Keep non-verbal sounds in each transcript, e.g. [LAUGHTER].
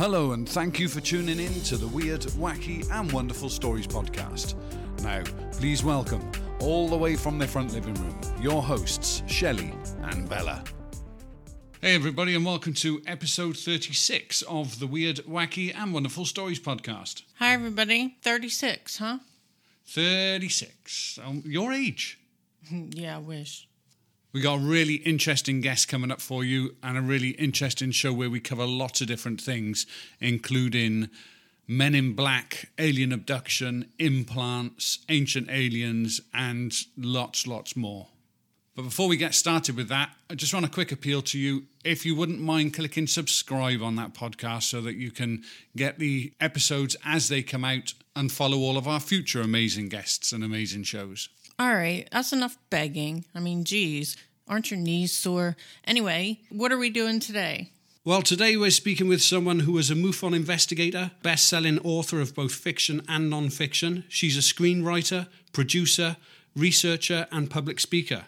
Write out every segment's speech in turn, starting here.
Hello, and thank you for tuning in to the Weird, Wacky, and Wonderful Stories podcast. Now, please welcome, all the way from their front living room, your hosts, Shelley and Bella. Hey, everybody, and welcome to episode 36 of the Weird, Wacky, and Wonderful Stories podcast. Hi, everybody. 36, huh? 36. Um, your age. [LAUGHS] yeah, I wish. We got a really interesting guest coming up for you, and a really interesting show where we cover lots of different things, including Men in Black, alien abduction, implants, ancient aliens, and lots, lots more. But before we get started with that, I just want a quick appeal to you. If you wouldn't mind clicking subscribe on that podcast so that you can get the episodes as they come out and follow all of our future amazing guests and amazing shows. All right, that's enough begging. I mean, geez, aren't your knees sore? Anyway, what are we doing today? Well, today we're speaking with someone who is a MUFON investigator, best selling author of both fiction and non fiction. She's a screenwriter, producer, researcher, and public speaker.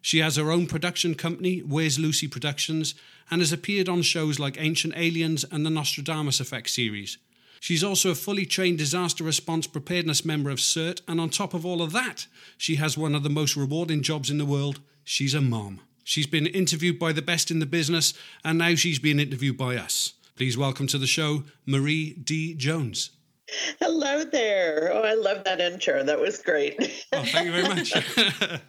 She has her own production company, Where's Lucy Productions, and has appeared on shows like Ancient Aliens and the Nostradamus Effect series. She's also a fully trained disaster response preparedness member of CERT, and on top of all of that, she has one of the most rewarding jobs in the world. She's a mom. She's been interviewed by the best in the business, and now she's being interviewed by us. Please welcome to the show Marie D. Jones. [LAUGHS] Hello there. Oh, I love that intro. That was great. [LAUGHS] oh, thank you very much.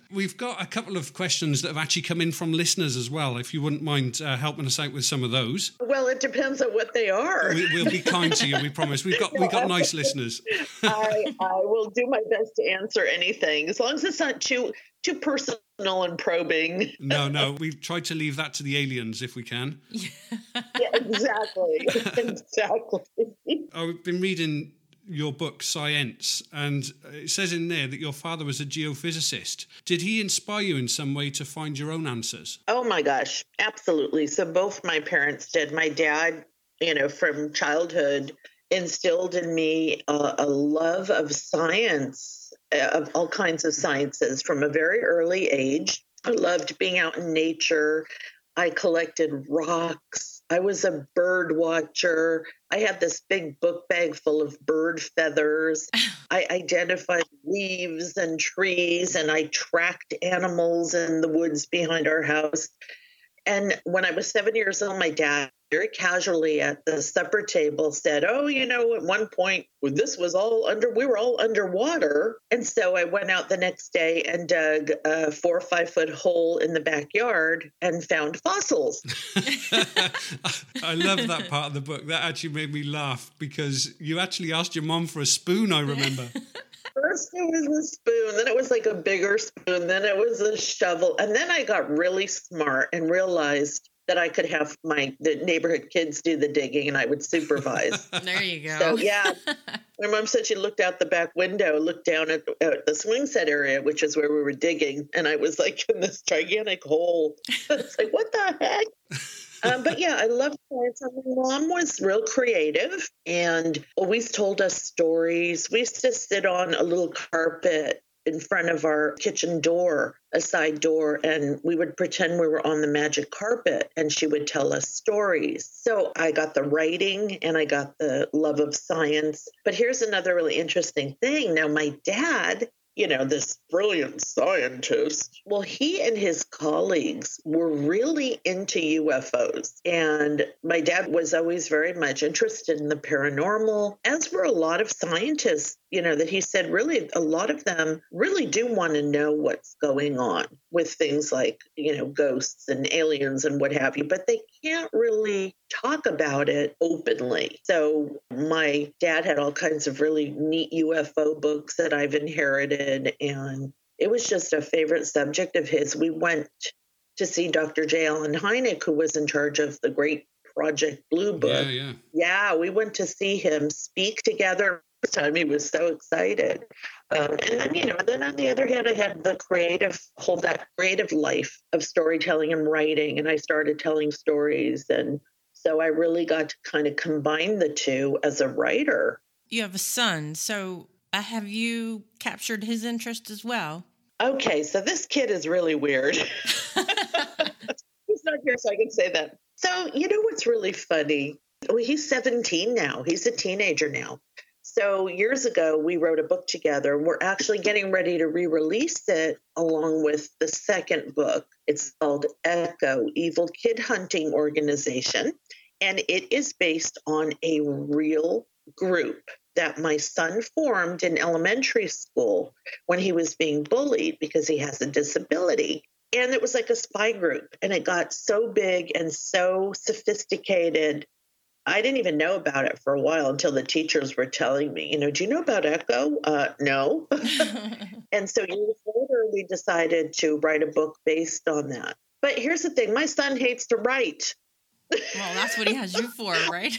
[LAUGHS] We've got a couple of questions that have actually come in from listeners as well. If you wouldn't mind uh, helping us out with some of those. Well, it depends on what they are. We, will be kind to you. We promise. We've got we've got nice listeners. I, I will do my best to answer anything as long as it's not too too personal and probing. No, no, we've tried to leave that to the aliens if we can. yeah, exactly. exactly. I've been reading your book, Science, and it says in there that your father was a geophysicist. Did he inspire you in some way to find your own answers? Oh my gosh, absolutely. So both my parents did. My dad, you know, from childhood, instilled in me a, a love of science uh, of all kinds of sciences from a very early age. I loved being out in nature. I collected rocks. I was a bird watcher. I had this big book bag full of bird feathers. [LAUGHS] I identified leaves and trees and I tracked animals in the woods behind our house. And when I was seven years old, my dad very casually at the supper table said, Oh, you know, at one point this was all under, we were all underwater. And so I went out the next day and dug a four or five foot hole in the backyard and found fossils. [LAUGHS] [LAUGHS] I love that part of the book. That actually made me laugh because you actually asked your mom for a spoon, I remember. [LAUGHS] First it was a spoon, then it was like a bigger spoon, then it was a shovel. And then I got really smart and realized that I could have my the neighborhood kids do the digging and I would supervise. [LAUGHS] there you go. So yeah, my mom said she looked out the back window, looked down at, at, the swing set area, which is where we were digging, and I was like in this gigantic hole. [LAUGHS] it's like what the heck. um, but yeah, I love science. My mom was real creative and always told us stories. We used to sit on a little carpet in front of our kitchen door, a side door, and we would pretend we were on the magic carpet and she would tell us stories. So I got the writing and I got the love of science. But here's another really interesting thing. Now, my dad you know, this brilliant scientist. Well, he and his colleagues were really into UFOs. And my dad was always very much interested in the paranormal, as were a lot of scientists, you know, that he said really a lot of them really do want to know what's going on with things like, you know, ghosts and aliens and what have you, but they can't really talk about it openly. So my dad had all kinds of really neat UFO books that I've inherited and it was just a favorite subject of his. We went to see Dr. J. Allen Hynek, who was in charge of the great Project Blue Book. Yeah, yeah. Yeah, we went to see him speak together. Time he was so excited. Um, and then, you know, then on the other hand, I had the creative, whole that creative life of storytelling and writing, and I started telling stories and so I really got to kind of combine the two as a writer. You have a son. So uh, have you captured his interest as well? Okay, so this kid is really weird. [LAUGHS] He's not here, so I can say that. So, you know what's really funny? Well, he's 17 now. He's a teenager now. So years ago, we wrote a book together. We're actually getting ready to re release it along with the second book. It's called Echo Evil Kid Hunting Organization. And it is based on a real group that my son formed in elementary school when he was being bullied because he has a disability. And it was like a spy group. And it got so big and so sophisticated I didn't even know about it for a while until the teachers were telling me, you know, do you know about Echo? Uh, no. [LAUGHS] and so years later, we decided to write a book based on that. But here's the thing my son hates to write. well, that's what he has you for, [LAUGHS] right?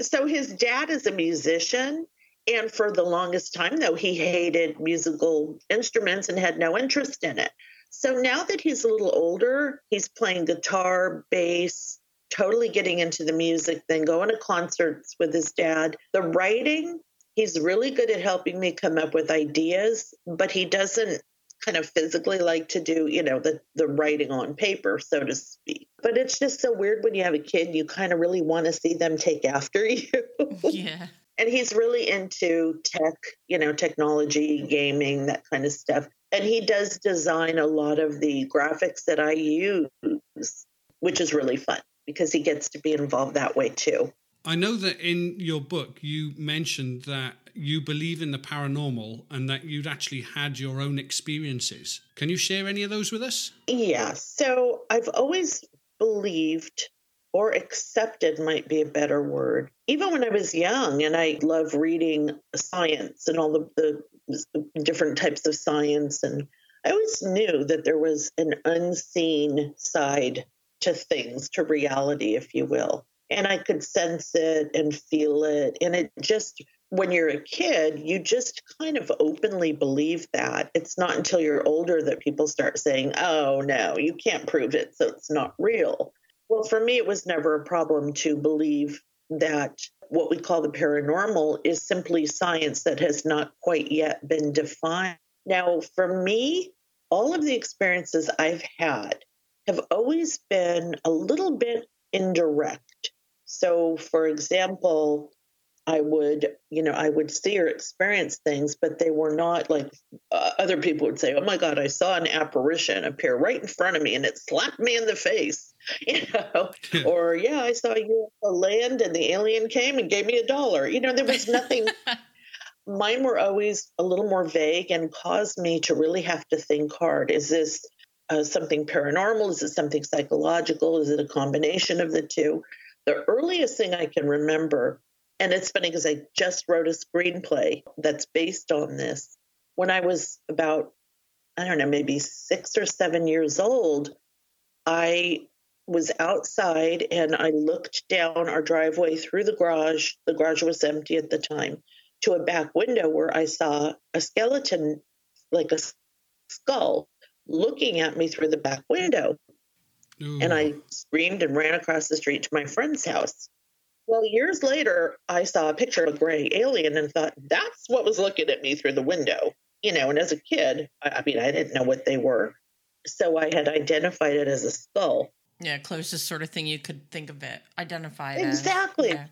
so his dad is a musician. And for the longest time, though, he hated musical instruments and had no interest in it. So now that he's a little older, he's playing guitar, bass, totally getting into the music, then going to concerts with his dad. The writing, he's really good at helping me come up with ideas, but he doesn't kind of physically like to do, you know, the the writing on paper, so to speak. But it's just so weird when you have a kid, you kind of really want to see them take after [LAUGHS] you. Yeah. and he's really into tech, you know, technology, gaming, that kind of stuff. And he does design a lot of the graphics that I use, which is really fun because he gets to be involved that way too. I know that in your book you mentioned that you believe in the paranormal and that you'd actually had your own experiences. Can you share any of those with us? Yeah. So I've always believed or accepted might be a better word. Even when I was young and I love reading science and all the, the different types of science and I always knew that there was an unseen side to things, to reality, if you will. And I could sense it and feel it. And it just, when you're a kid, you just kind of openly believe that. It's not until you're older that people start saying, oh, no, you can't prove it, so it's not real. Well, for me, it was never a problem to believe that what we call the paranormal is simply science that has not quite yet been defined. Now, for me, all of the experiences I've had have always been a little bit indirect. So, for example, I would, you know, I would see or experience things, but they were not like uh, other people would say, "Oh my God, I saw an apparition appear right in front of me, and it slapped me in the face," [LAUGHS] you know, [LAUGHS] or yeah, I saw you land, and the alien came and gave me a dollar. You know, there was nothing. [LAUGHS] Mine were always a little more vague and caused me to really have to think hard. Is this uh, something paranormal? Is it something psychological? Is it a combination of the two? The earliest thing I can remember, and it's funny because I just wrote a screenplay that's based on this. When I was about, I don't know, maybe six or seven years old, I was outside and I looked down our driveway through the garage. The garage was empty at the time to a back window where I saw a skeleton, like a skull, looking at me through the back window. Ooh. And I screamed and ran across the street to my friend's house. Well, years later, I saw a picture of a gray alien and thought, that's what was looking at me through the window. You know, and as a kid, I, I mean, I didn't know what they were. So I had identified it as a skull. Yeah, closest sort of thing you could think of it. Identify it exactly. As, yeah.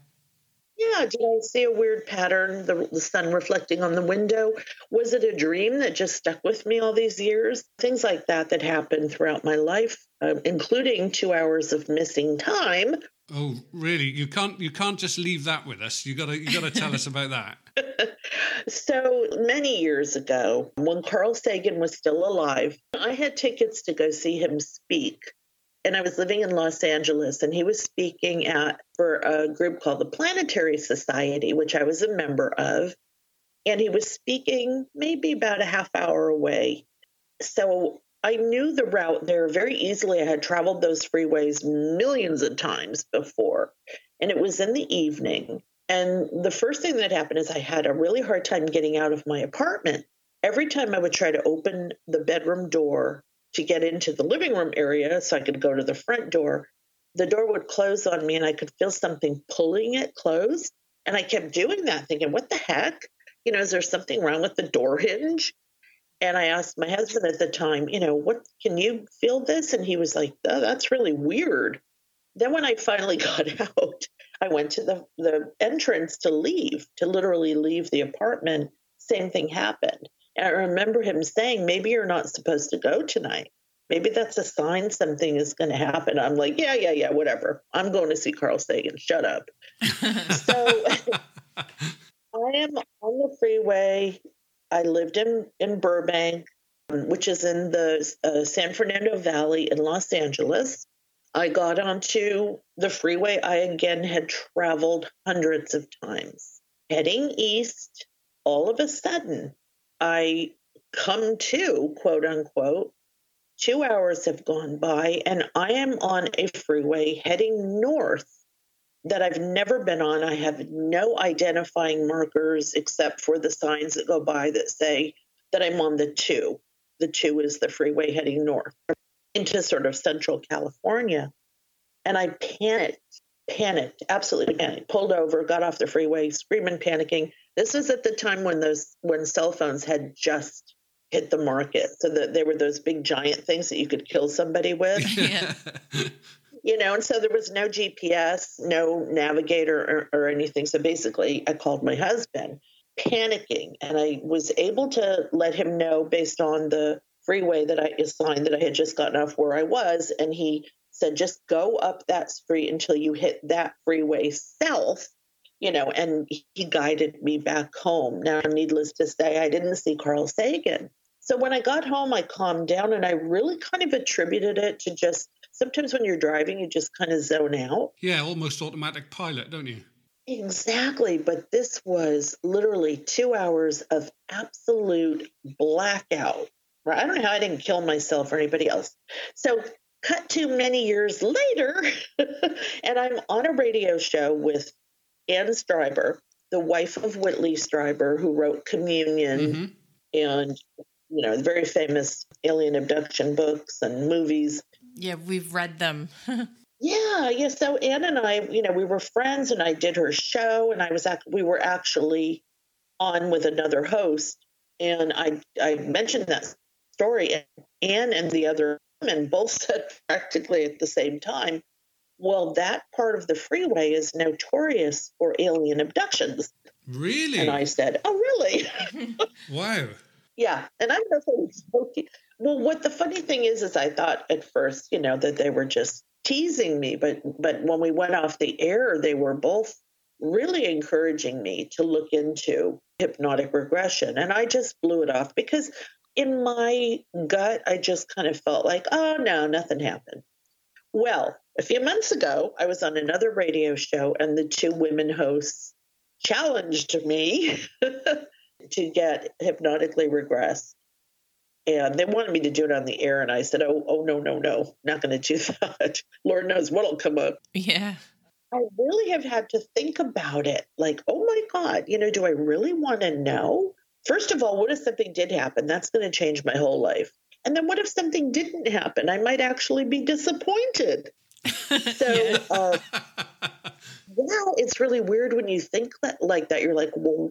Yeah, did I see a weird pattern, the, the, sun reflecting on the window? Was it a dream that just stuck with me all these years? Things like that that happened throughout my life, uh, including two hours of missing time. Oh, really? You can't you can't just leave that with us. You gotta you gotta tell us [LAUGHS] about that. so many years ago, when Carl Sagan was still alive, I had tickets to go see him speak and I was living in Los Angeles, and he was speaking at for a group called the Planetary Society, which I was a member of. And he was speaking maybe about a half hour away. So I knew the route there very easily. I had traveled those freeways millions of times before, and it was in the evening. And the first thing that happened is I had a really hard time getting out of my apartment. Every time I would try to open the bedroom door, to get into the living room area so I could go to the front door, the door would close on me and I could feel something pulling it closed. And I kept doing that, thinking, what the heck? You know, is there something wrong with the door hinge? And I asked my husband at the time, you know, what can you feel this? And he was like, oh, that's really weird. then when I finally [LAUGHS] got out, I went to the, the entrance to leave, to literally leave the apartment. Same thing happened. I remember him saying, maybe you're not supposed to go tonight. Maybe that's a sign something is going to happen. I'm like, yeah, yeah, yeah, whatever. I'm going to see Carl Sagan. Shut up. so [LAUGHS] I am on the freeway. I lived in, in Burbank, which is in the uh, San Fernando Valley in Los Angeles. I got onto the freeway I again had traveled hundreds of times. Heading east, all of a sudden, I come to, quote unquote, two hours have gone by, and I am on a freeway heading north that I've never been on. I have no identifying markers except for the signs that go by that say that I'm on the two. The two is the freeway heading north into sort of central California. And I panicked, panicked, absolutely panicked, pulled over, got off the freeway, screaming, panicking. This was at the time when those when cell phones had just hit the market. So that there were those big giant things that you could kill somebody with. [LAUGHS] yeah. you know, and so there was no GPS, no navigator or, or anything. So basically, I called my husband, panicking, and I was able to let him know based on the freeway that I assigned that I had just gotten off where I was. And he said, just go up that street until you hit that freeway south, you know, and he guided me back home. Now, needless to say, I didn't see Carl Sagan. So when I got home, I calmed down and I really kind of attributed it to just sometimes when you're driving, you just kind of zone out. Yeah, almost automatic pilot, don't you? Exactly. But this was literally two hours of absolute blackout I don't know how I didn't kill myself or anybody else. So, cut to many years later, [LAUGHS] and I'm on a radio show with Anne Strieber, the wife of Whitley Strieber, who wrote Communion mm-hmm. and you know very famous alien abduction books and movies. Yeah, we've read them. [LAUGHS] yeah, yeah. So Anne and I, you know, we were friends, and I did her show, and I was act- we were actually on with another host, and I I mentioned that story. And Anne and the other women both [LAUGHS] said practically at the same time, well, that part of the freeway is notorious for alien abductions. Really? And I said, oh, really? [LAUGHS] wow. Yeah. And I'm really joking. Well, what the funny thing is, is I thought at first, you know, that they were just teasing me, but but when we went off the air, they were both really encouraging me to look into hypnotic regression, and I just blew it off because in my gut, I just kind of felt like, oh, no, nothing happened. Well, a few months ago, I was on another radio show, and the two women hosts challenged me [LAUGHS] to get hypnotically regressed. And they wanted me to do it on the air. And I said, oh, oh no, no, no, not going to do [LAUGHS] that. Lord knows what'll come up. Yeah. I really have had to think about it. Like, oh my God, you know, do I really want to know? First of all, what if something did happen? That's going to change my whole life. And then what if something didn't happen? I might actually be disappointed. [LAUGHS] So, yeah. uh, yeah, it's really weird when you think that like that. You're like, well,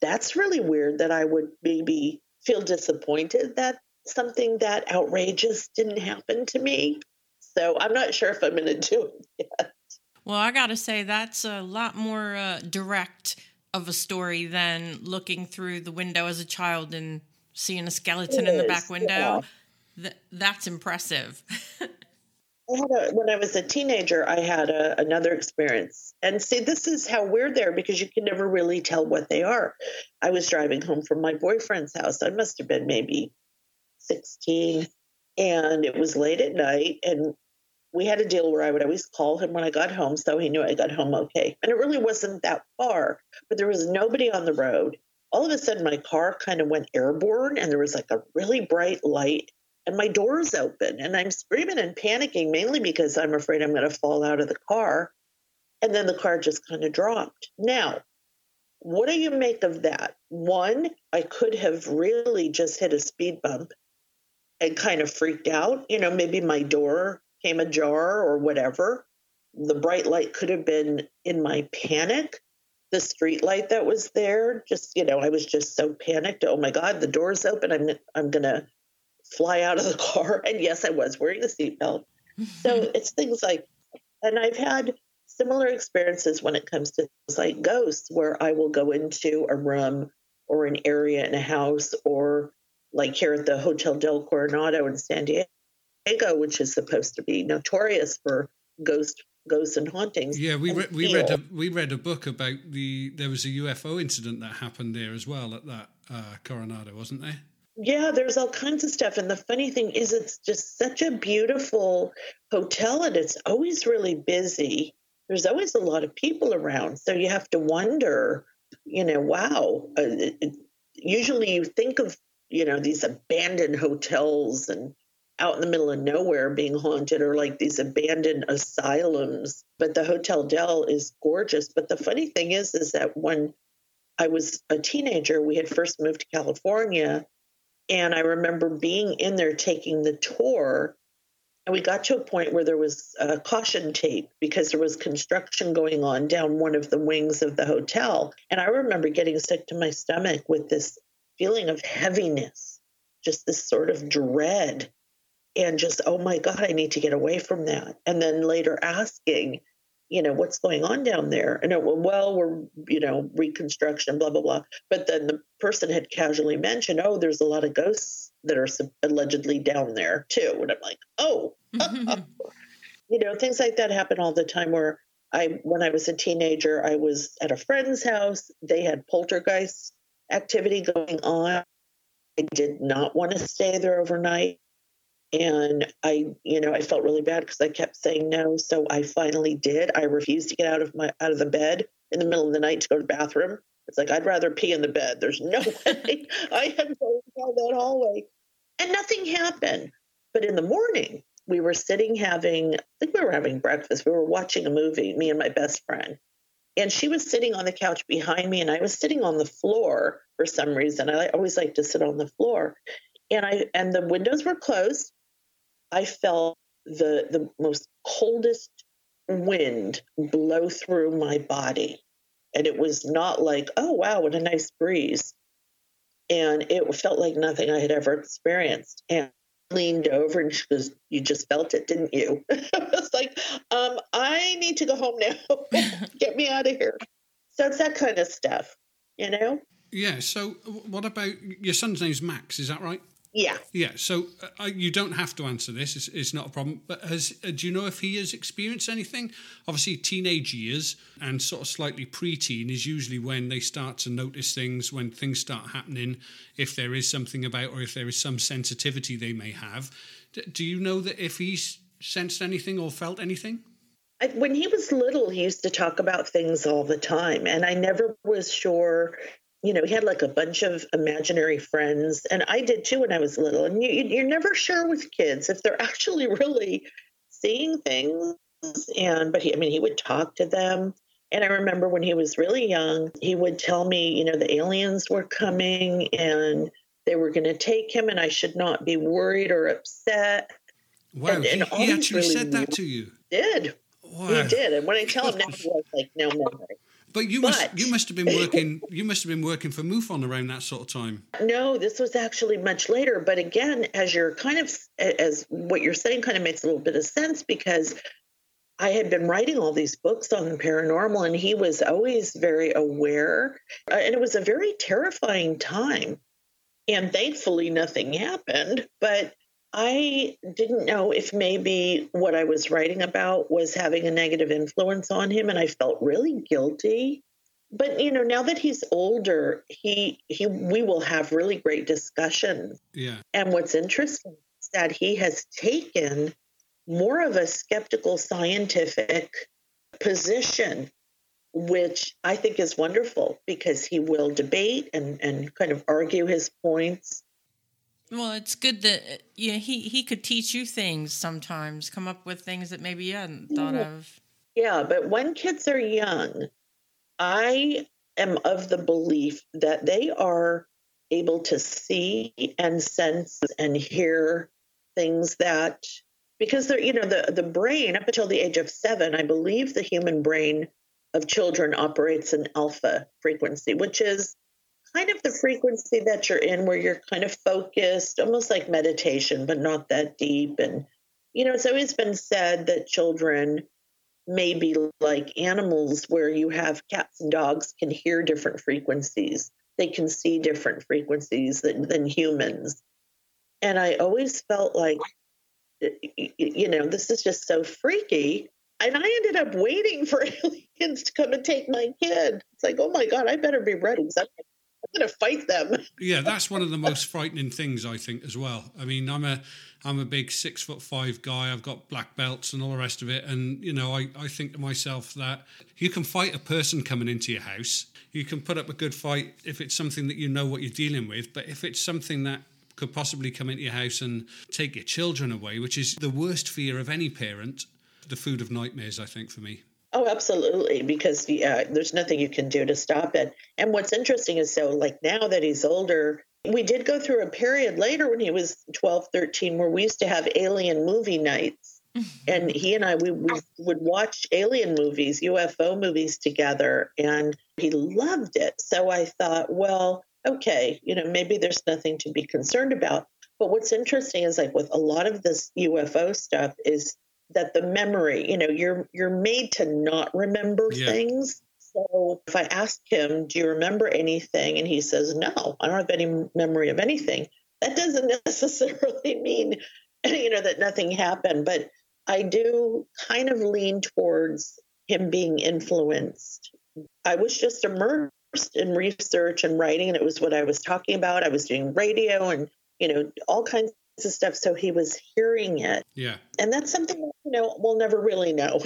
that's really weird that I would maybe feel disappointed that something that outrageous didn't happen to me. So I'm not sure if I'm going to do it yet. Well, I got to say, that's a lot more uh, direct of a story than looking through the window as a child and seeing a skeleton in the back window. Yeah. Th- that's impressive. [LAUGHS] I had a, when I was a teenager, I had a, another experience. And see, this is how weird they're because you can never really tell what they are. I was driving home from my boyfriend's house. I must have been maybe 16. And it was late at night. And we had a deal where I would always call him when I got home so he knew I got home okay. And it really wasn't that far, but there was nobody on the road. All of a sudden, my car kind of went airborne and there was like a really bright light and my door's open and I'm screaming and panicking mainly because I'm afraid I'm going to fall out of the car. And then the car just kind of dropped. Now, what do you make of that? One, I could have really just hit a speed bump and kind of freaked out. You know, maybe my door came ajar or whatever. The bright light could have been in my panic. The street light that was there, just you know, I was just so panicked. Oh my God, the door's open. I'm I'm gonna fly out of the [LAUGHS] car. And yes, I was wearing a seatbelt. So [LAUGHS] it's things like And I've had similar experiences when it comes to things like ghosts, where I will go into a room or an area in a house, or like here at the Hotel del Coronado in San Diego, which is supposed to be notorious for ghost ghosts and hauntings. Yeah, we re- we read a, we read a book about the there was a UFO incident that happened there as well at that uh, Coronado, wasn't there? Yeah, there's all kinds of stuff. And the funny thing is, it's just such a beautiful hotel and it's always really busy. There's always a lot of people around. So you have to wonder, you know, wow. Uh, it, usually you think of, you know, these abandoned hotels and out in the middle of nowhere being haunted or like these abandoned asylums. But the Hotel Del is gorgeous. But the funny thing is, is that when I was a teenager, we had first moved to California and I remember being in there taking the tour, and we got to a point where there was a caution tape because there was construction going on down one of the wings of the hotel. And I remember getting sick to my stomach with this feeling of heaviness, just this sort of dread, and just, oh my God, I need to get away from that. And then later asking, you know, what's going on down there? And it, well, we're, you know, reconstruction, blah, blah, blah. But then the person had casually mentioned, oh, there's a lot of ghosts that are allegedly down there too. And I'm like, oh, mm-hmm. [LAUGHS] you know, things like that happen all the time where I, when I was a teenager, I was at a friend's house. They had poltergeist activity going on. I did not want to stay there overnight and i you know i felt really bad because i kept saying no. So i finally did. I refused to get out of my out of the bed in the middle of the night to go to the bathroom. It's like i'd rather pee in the bed. There's no [LAUGHS] way. I am going down that hallway. And nothing happened. But in the morning we were sitting having i think we were having breakfast. We were watching a movie me and my best friend. And she was sitting on the couch behind me and i was sitting on the floor for some reason. I always like to sit on the floor. And i and the windows were closed I felt the the most coldest wind blow through my body. And it was not like, oh wow, what a nice breeze. And it felt like nothing I had ever experienced. And leaned over and she goes, You just felt it, didn't you? [LAUGHS] I was like, um, I need to go home now. [LAUGHS] Get me out of here. So it's that kind of stuff, you know? Yeah. So what about your son's name's Max, is that right? Yeah. Yeah. So uh, you don't have to answer this. It's, it's not a problem. But has uh, do you know if he has experienced anything? Obviously, teenage years and sort of slightly preteen is usually when they start to notice things, when things start happening, if there is something about or if there is some sensitivity they may have. D- do you know that if he's sensed anything or felt anything? when he was little, he used to talk about things all the time, and I never was sure you know, he had like a bunch of imaginary friends, and I did too when I was little. And you, you're never sure with kids if they're [LAUGHS] actually really seeing things. And but he, I mean, he would talk to them. And I remember when he was really young, he would tell me, you know, the aliens were coming and they were going to take him, and I should not be worried or upset. Wow, and, and he, he actually really said that to you. Did wow. he did? And when I tell him now, [LAUGHS] he has like no memory. But you but, must you must have been working [LAUGHS] you must have been working for MUFON around that sort of time. No, this was actually much later. But again, as you're kind of as what you're saying kind of makes a little bit of sense because I had been writing all these books on the paranormal, and he was always very aware, uh, and it was a very terrifying time. And thankfully, nothing happened. But I didn't know if maybe what I was writing about was having a negative influence on him, and I felt really guilty. But you know, now that he's older, he he we will have really great discussions. Yeah. And what's interesting is that he has taken more of a skeptical scientific position which I think is wonderful because he will debate and, and kind of argue his points well, it's good that yeah he he could teach you things sometimes, come up with things that maybe you hadn't thought of. Yeah, but when kids are young, I am of the belief that they are able to see and sense and hear things that because they're you know the the brain up until the age of 7 i believe the human brain of children operates in alpha frequency which is kind of the frequency that you're in where you're kind of focused, almost like meditation, but not that deep. And, you know, it's always been said that children may be like animals where you have cats and dogs can hear different frequencies. They can see different frequencies than, than humans. And I always felt like, you know, this is just so freaky. And I ended up waiting for [LAUGHS] aliens to come and take my kid. It's like, oh my God, I better be ready. I'm going to fight them. Yeah, that's one of the most frightening things I think as well. I mean, I'm a I'm a big six foot five guy. I've got black belts and all the rest of it. And you know, I I think to myself that you can fight a person coming into your house. You can put up a good fight if it's something that you know what you're dealing with. But if it's something that could possibly come into your house and take your children away, which is the worst fear of any parent, the food of nightmares, I think, for me. Oh, absolutely. Because yeah, uh, there's nothing you can do to stop it. And what's interesting is so, like now that he's older, we did go through a period later when he was 12, 13, where we used to have alien movie nights. [LAUGHS] and he and I, we, we would watch alien movies, UFO movies together, and he loved it. So I thought, well, okay, you know, maybe there's nothing to be concerned about. But what's interesting is like with a lot of this UFO stuff is that the memory, you know, you're you're made to not remember yeah. things. So if I ask him, "Do you remember anything?" and he says, "No, I don't have any memory of anything," that doesn't [LAUGHS] necessarily mean you know that nothing happened, but I do kind of lean towards him being influenced. I was just immersed in research and writing, and it was what I was talking about. I was doing radio and you know all kinds of stuff. So he was hearing it. Yeah. And that's something, you know, we'll never really know.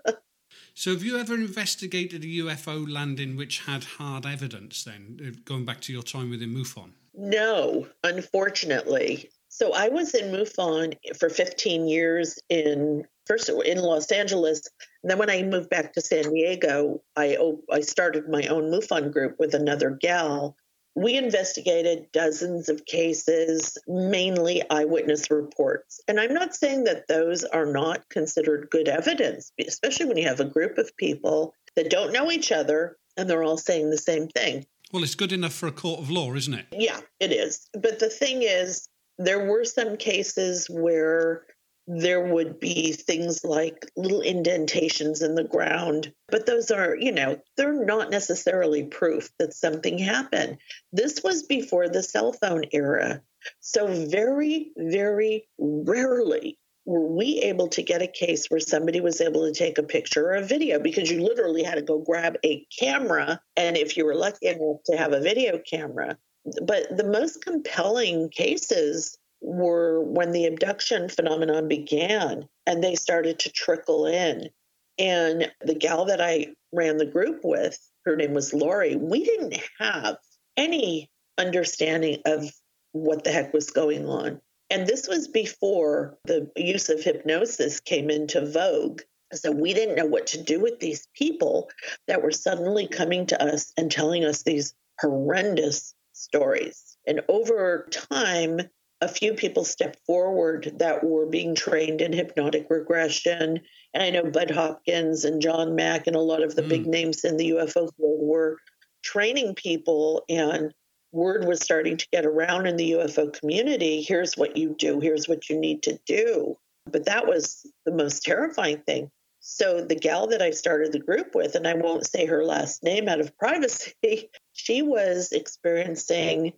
[LAUGHS] so have you ever investigated a UFO landing which had hard evidence then, uh, going back to your time within MUFON? No, unfortunately. So I was in MUFON for 15 years in first in Los Angeles. And then when I moved back to San Diego, I I started my own MUFON group with another gal we investigated dozens of cases, mainly eyewitness reports. And I'm not saying that those are not considered good evidence, especially when you have a group of people that don't know each other and they're all saying the same thing. Well, it's good enough for a court of law, isn't it? Yeah, it is. But the thing is, there were some cases where there would be things like little indentations in the ground, but those are, you know, they're not necessarily proof that something happened. This was before the cell phone era. So, very, very rarely were we able to get a case where somebody was able to take a picture or a video because you literally had to go grab a camera. And if you were lucky enough to have a video camera, but the most compelling cases were when the abduction phenomenon began and they started to trickle in. And the gal that I ran the group with, her name was Lori, we didn't have any understanding of what the heck was going on. And this was before the use of hypnosis came into vogue. So we didn't know what to do with these people that were suddenly coming to us and telling us these horrendous stories. And over time, a few people stepped forward that were being trained in hypnotic regression. And I know Bud Hopkins and John Mack and a lot of the mm. big names in the UFO world were training people, and word was starting to get around in the UFO community here's what you do, here's what you need to do. But that was the most terrifying thing. So the gal that I started the group with, and I won't say her last name out of privacy, [LAUGHS] she was experiencing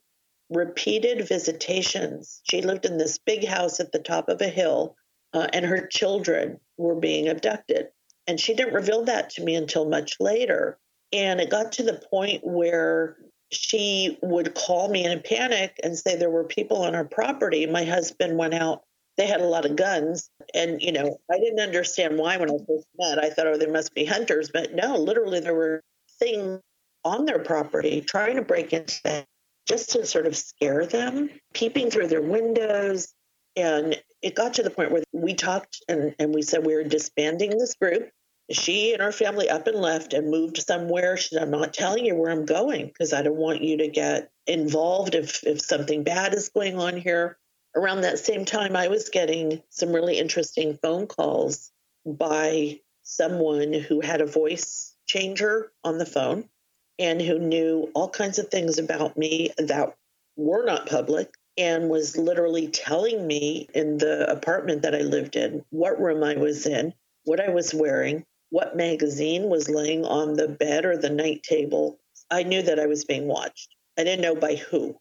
repeated visitations. She lived in this big house at the top of a hill, uh, and her children were being abducted. And she didn't reveal that to me until much later. And it got to the point where she would call me in a panic and say there were people on our property. My husband went out. They had a lot of guns. And, you know, I didn't understand why when I first met. I thought, oh, there must be hunters. But no, literally, there were things on their property trying to break into that just to sort of scare them, peeping through their windows. And it got to the point where we talked and, and we said we were disbanding this group. She and her family up and left and moved somewhere. She said, I'm not telling you where I'm going because I don't want you to get involved if, if something bad is going on here. Around that same time, I was getting some really interesting phone calls by someone who had a voice changer on the phone and who knew all kinds of things about me that were not public and was literally telling me in the apartment that I lived in what room I was in, what I was wearing, what magazine was laying on the bed or the night table. I knew that I was being watched. I didn't know by who.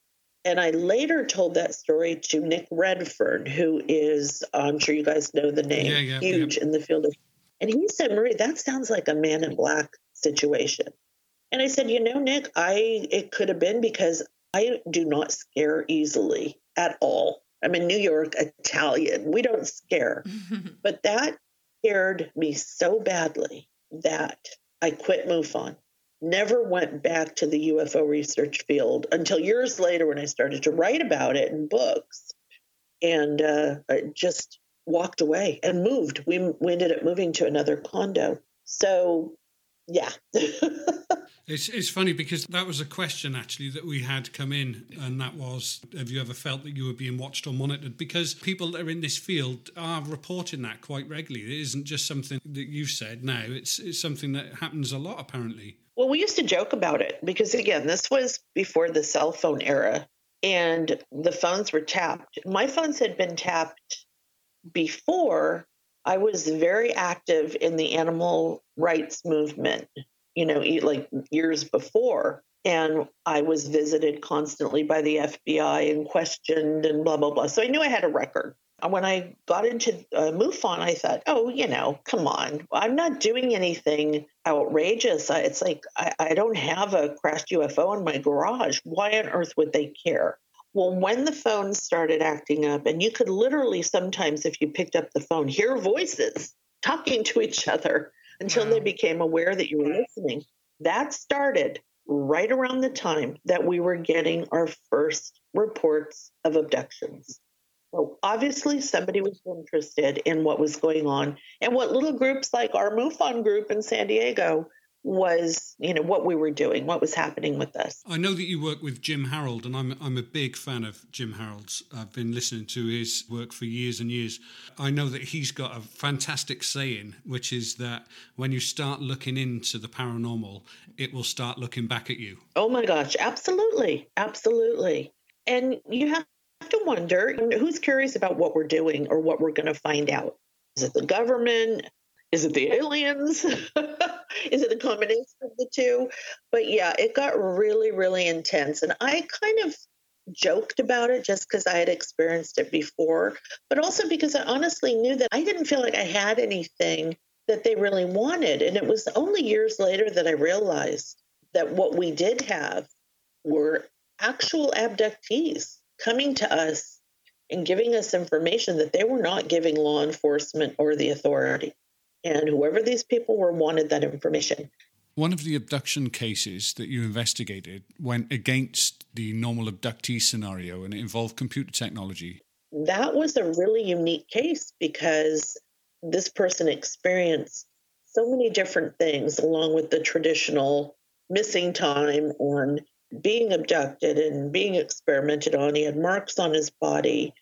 And I later told that story to Nick Redfern, who is, I'm sure you guys know the name, Yeah, yeah, huge in the field of. And he said, Marie, that sounds like a man in black situation. And I said, you know, Nick, I it could have been because I do not scare easily at all. I'm in New York, Italian. We don't scare. [LAUGHS] but that scared me so badly that I quit MUFON. Never went back to the UFO research field until years later when I started to write about it in books. And uh, just walked away and moved. We, we ended up moving to another condo. So, yeah. [LAUGHS] It's it's funny because that was a question actually that we had come in, and that was, have you ever felt that you were being watched or monitored? Because people that are in this field are reporting that quite regularly. It isn't just something that you've said now. It's it's something that happens a lot apparently. Well, we used to joke about it because again, this was before the cell phone era, and the phones were tapped. My phones had been tapped before. I was very active in the animal rights movement you know, like years before. And I was visited constantly by the FBI and questioned and blah, blah, blah. So I knew I had a record. When I got into uh, MUFON, I thought, oh, you know, come on. I'm not doing anything outrageous. It's like I, I don't have a crashed UFO in my garage. Why on earth would they care? Well, when the phone started acting up, and you could literally sometimes, if you picked up the phone, hear voices talking to each other until wow. they mm. became aware that you were listening. That started right around the time that we were getting our first reports of abductions. So obviously, somebody was interested in what was going on and what little groups like our MUFON group in San Diego was you know what we were doing what was happening with us. I know that you work with jim harold and i'm, I'm a big fan of jim harold's i've been listening to his work for years and years. I know that he's got a fantastic saying which is that when you start looking into the paranormal it will start looking back at you. Oh my gosh absolutely absolutely. And you have to wonder who's curious about what we're doing or what we're going to find out? Is it the government is it the aliens? [LAUGHS] is it a combination of the two? But yeah, it got really, really intense. And I kind of joked about it just because I had experienced it before, but also because I honestly knew that I didn't feel like I had anything that they really wanted. And it was only years later that I realized that what we did have were actual abductees coming to us and giving us information that they were not giving law enforcement or the authority and whoever these people were wanted that information. One of the abduction cases that you investigated went against the normal abductee scenario and it involved computer technology. That was a really unique case because this person experienced so many different things along with the traditional missing time and being abducted and being experimented on. He had marks on his body.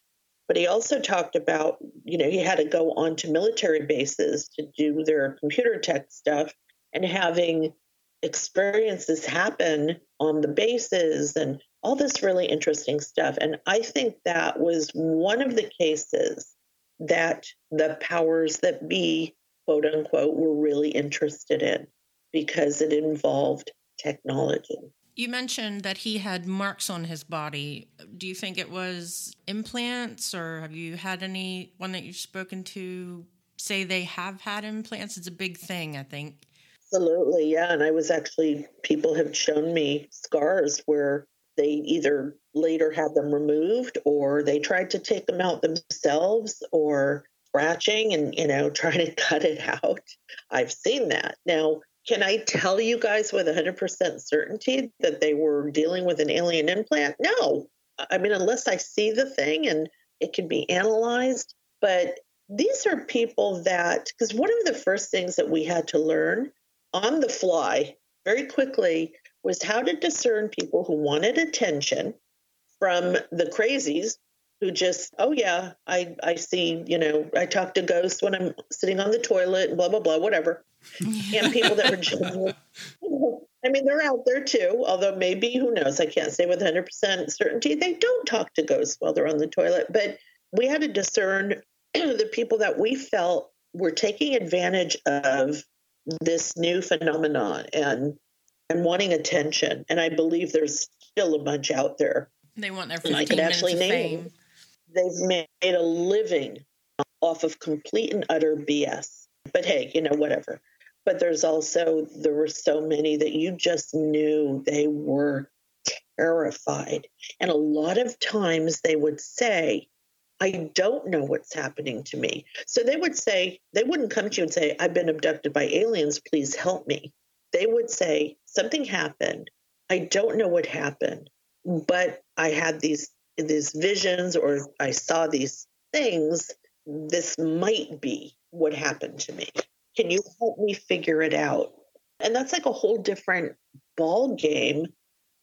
But he also talked about, you know, he had to go onto military bases to do their computer tech stuff and having experiences happen on the bases and all this really interesting stuff. And I think that was one of the cases that the powers that be, quote unquote, were really interested in because it involved technology. You mentioned that he had marks on his body. Do you think it was implants, or have you had any one that you've spoken to say they have had implants? It's a big thing, I think. Absolutely, yeah. And I was actually, people have shown me scars where they either later had them removed or they tried to take them out themselves or scratching and, you know, [LAUGHS] trying to cut it out. I've seen that. Now, can I tell you guys with 100% certainty that they were dealing with an alien implant? No. I mean, unless I see the thing and it can be analyzed. But these are people that, because one of the first things that we had to learn on the fly very quickly was how to discern people who wanted attention from the crazies who just, oh yeah, I I see, you know, I talk to ghosts when I'm sitting on the toilet and blah blah blah, whatever. [LAUGHS] and people that were. I mean, they're out there too, although maybe who knows? I can't say with 100% certainty they don't talk to ghosts while they're on the toilet. But we had to discern [CLEARS THROAT] the people that we felt we're taking advantage of this new phenomenon and and wanting attention. And I believe there's still a bunch out there. They want their 15 I could actually name fame. They've made a living off of complete and utter BS. But hey, you know, whatever. But there's also, there were so many that you just knew they were terrified. And a lot of times they would say, I don't know what's happening to me. So they would say, they wouldn't come to you and say, I've been abducted by aliens, please help me. They would say, something happened. I don't know what happened, but I had these these visions or I saw these things. This might be what happened to me. Can you help me figure it out? And that's like a whole different ball game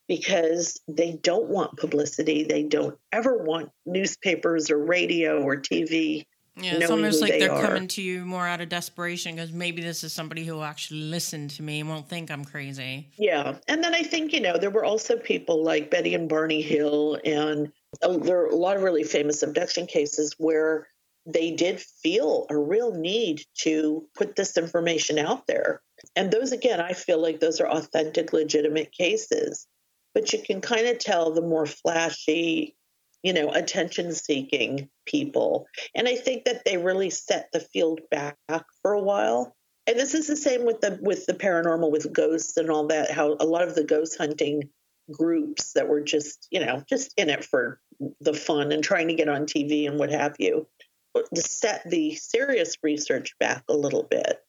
because they don't want publicity. They don't ever want newspapers or radio or TV. Yeah, it's almost like they are coming to you more out of desperation because maybe this is somebody who will actually listen to me and won't think I'm crazy. Yeah. And then I think, you know, there were also people like Betty and Barney Hill, and uh, there are a lot of really famous abduction cases where they did feel a real need to put this information out there. And those, again, I feel like those are authentic, legitimate cases but you can kind of tell the more flashy, you know, attention seeking people. And I think that they really set the field back for a while. And this is the same with the with the paranormal with ghosts and all that, how a lot of the ghost hunting groups that were just, you know, just in it for the fun and trying to get on TV and what have you, to set the serious research back a little bit.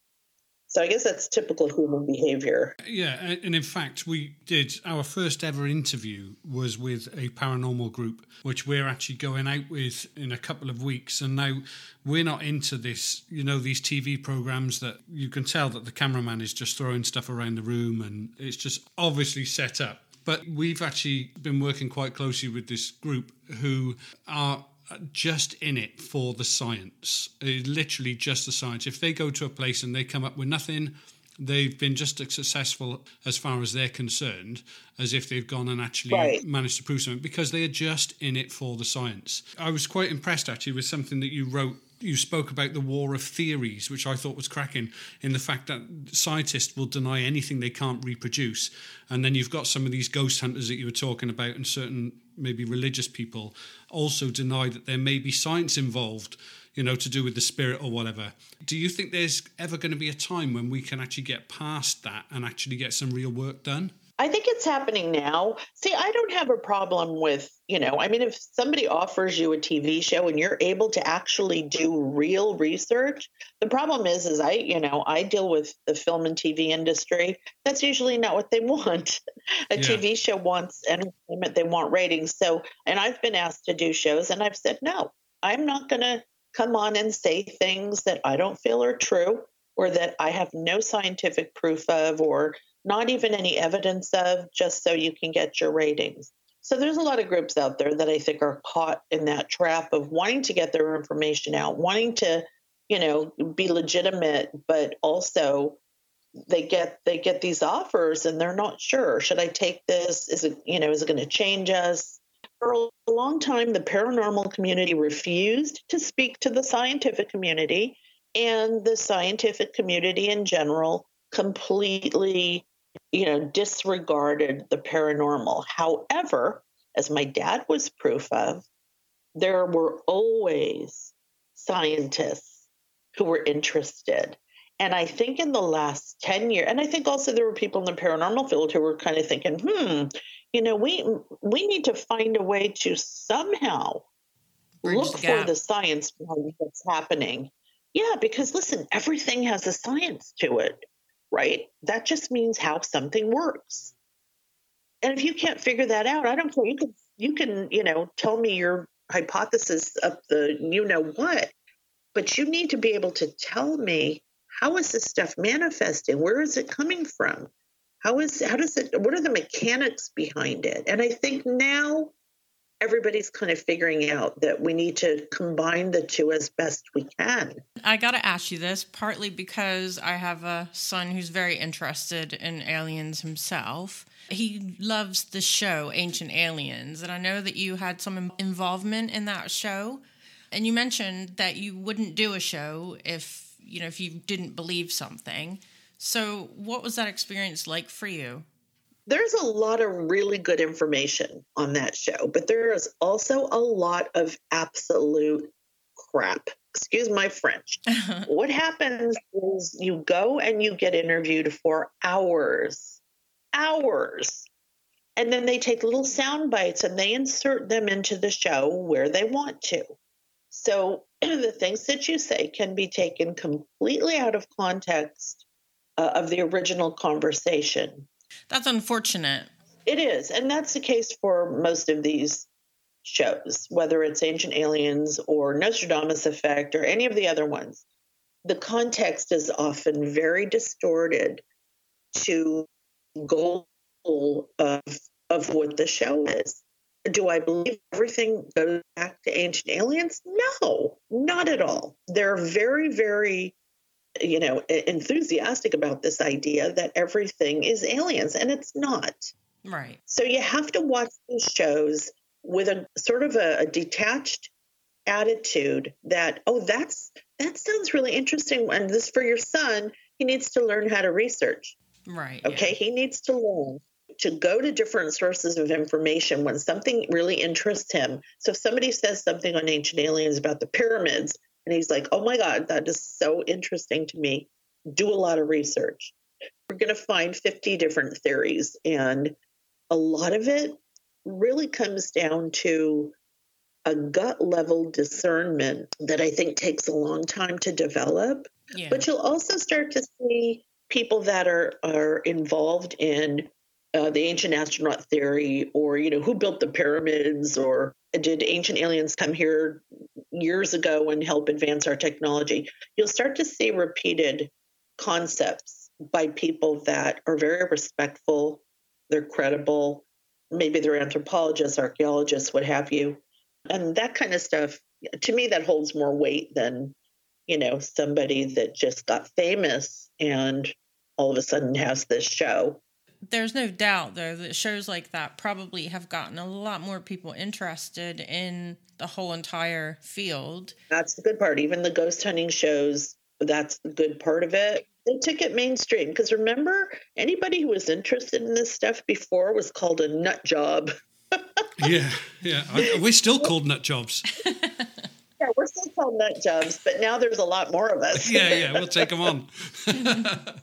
So I guess that's typical human behavior. Yeah, and in fact, we did our first ever interview was with a paranormal group, which we're actually going out with in a couple of weeks. And now we're not into this, you know, these TV programs that you can tell that the cameraman is just throwing stuff around the room and it's just obviously set up. But we've actually been working quite closely with this group who are just in it for the science. It's literally just the science. If they go to a place and they come up with nothing, they've been just as successful as far as they're concerned as if they've gone and actually right. managed to prove something because they are just in it for the science. I was quite impressed actually with something that you wrote you spoke about the war of theories, which I thought was cracking in the fact that scientists will deny anything they can't reproduce. And then you've got some of these ghost hunters that you were talking about, and certain maybe religious people also deny that there may be science involved, you know, to do with the spirit or whatever. Do you think there's ever going to be a time when we can actually get past that and actually get some real work done? I think it's happening now. See, I don't have a problem with, you know, I mean, if somebody offers you a TV show and you're able to actually do real research, the problem is, is I, you know, I deal with the film and TV industry. That's usually not what they [LAUGHS] want. a yeah. TV show wants entertainment, they want ratings. So, and I've been asked to do shows and I've said, no, I'm not going to come on and say things that I don't feel are true or that I have no scientific proof of or not even any evidence of, just so you can get your ratings. So there's a lot of groups out there that I think are caught in that trap of wanting to get their information out, wanting to, you know, be legitimate, but also they get they get these offers and they're not sure. Should I take this? Is it, you know, is it going to change us? For a long time, the paranormal community refused to speak to the scientific community, and the scientific community in general completely you know, disregarded the paranormal. However, as my dad was proof of, there were always scientists who were interested. And I think in the last 10 years, and I think also there were people in the paranormal field who were kind of thinking, hmm, you know, we we need to find a way to somehow Bridge look the for the science behind what's happening. Yeah, because listen, everything has a science to it right? That just means how something works. And if you can't figure that out, I don't care. You can you can, you know, tell me your hypothesis of the you know what, but you need to be able to tell me how is this stuff manifesting? Where is it coming from? How is how does it what are the mechanics behind it? And I think now everybody's kind of figuring out that we need to combine the two as best we can. I got to ask you this partly because I have a son who's very interested in aliens himself. He loves the show Ancient Aliens, and I know that you had some involvement in that show. And you mentioned that you wouldn't do a show if you know, if you didn't believe something. So, what was that experience like for you? There's a lot of really good information on that show, but there is also a lot of absolute crap. Excuse my French. [LAUGHS] what happens is you go and you get interviewed for hours, hours. And then they take little sound bites and they insert them into the show where they want to. So [CLEARS THROAT] the things that you say can be taken completely out of context uh, of the original conversation. That's unfortunate. It is. And that's the case for most of these shows, whether it's Ancient Aliens or Nostradamus Effect or any of the other ones. The context is often very distorted to goal of, of what the show is. Do I believe everything goes back to ancient aliens? No, not at all. They're very, very, you know, enthusiastic about this idea that everything is aliens, and it's not. Right. So you have to watch these shows with a sort of a, a detached attitude that, oh, that's that sounds really interesting. And this for your son, he needs to learn how to research. Right. Okay. Yeah. He needs to learn to go to different sources of information when something really interests him. So if somebody says something on ancient aliens about the pyramids and he's like, oh my God, that is so interesting to me, do a lot of research. We're going to find 50 different theories. And a lot of it really comes down to a gut level discernment that I think takes a long time to develop. Yeah. But you'll also start to see people that are are involved in uh, the ancient astronaut theory, or you know, who built the pyramids, or did ancient aliens come here years ago and help advance our technology? You'll start to see repeated concepts by people that are very respectful, they're credible, maybe they're anthropologists, archaeologists, what have you. And that kind of stuff, to me, that holds more weight than, you know, somebody that just got famous and all of a sudden has this show. There's no doubt, though, that shows like that probably have gotten a lot more people interested in the whole entire field. That's the good part. Even the ghost hunting shows, that's the good part of it. They took it mainstream because remember anybody who was interested in this stuff before was called a nut job. [LAUGHS] Yeah yeah. I, we're still called nut jobs? [LAUGHS] Yeah we're still called nut jobs but now there's a lot more of us. Yeah yeah we'll take them on [LAUGHS]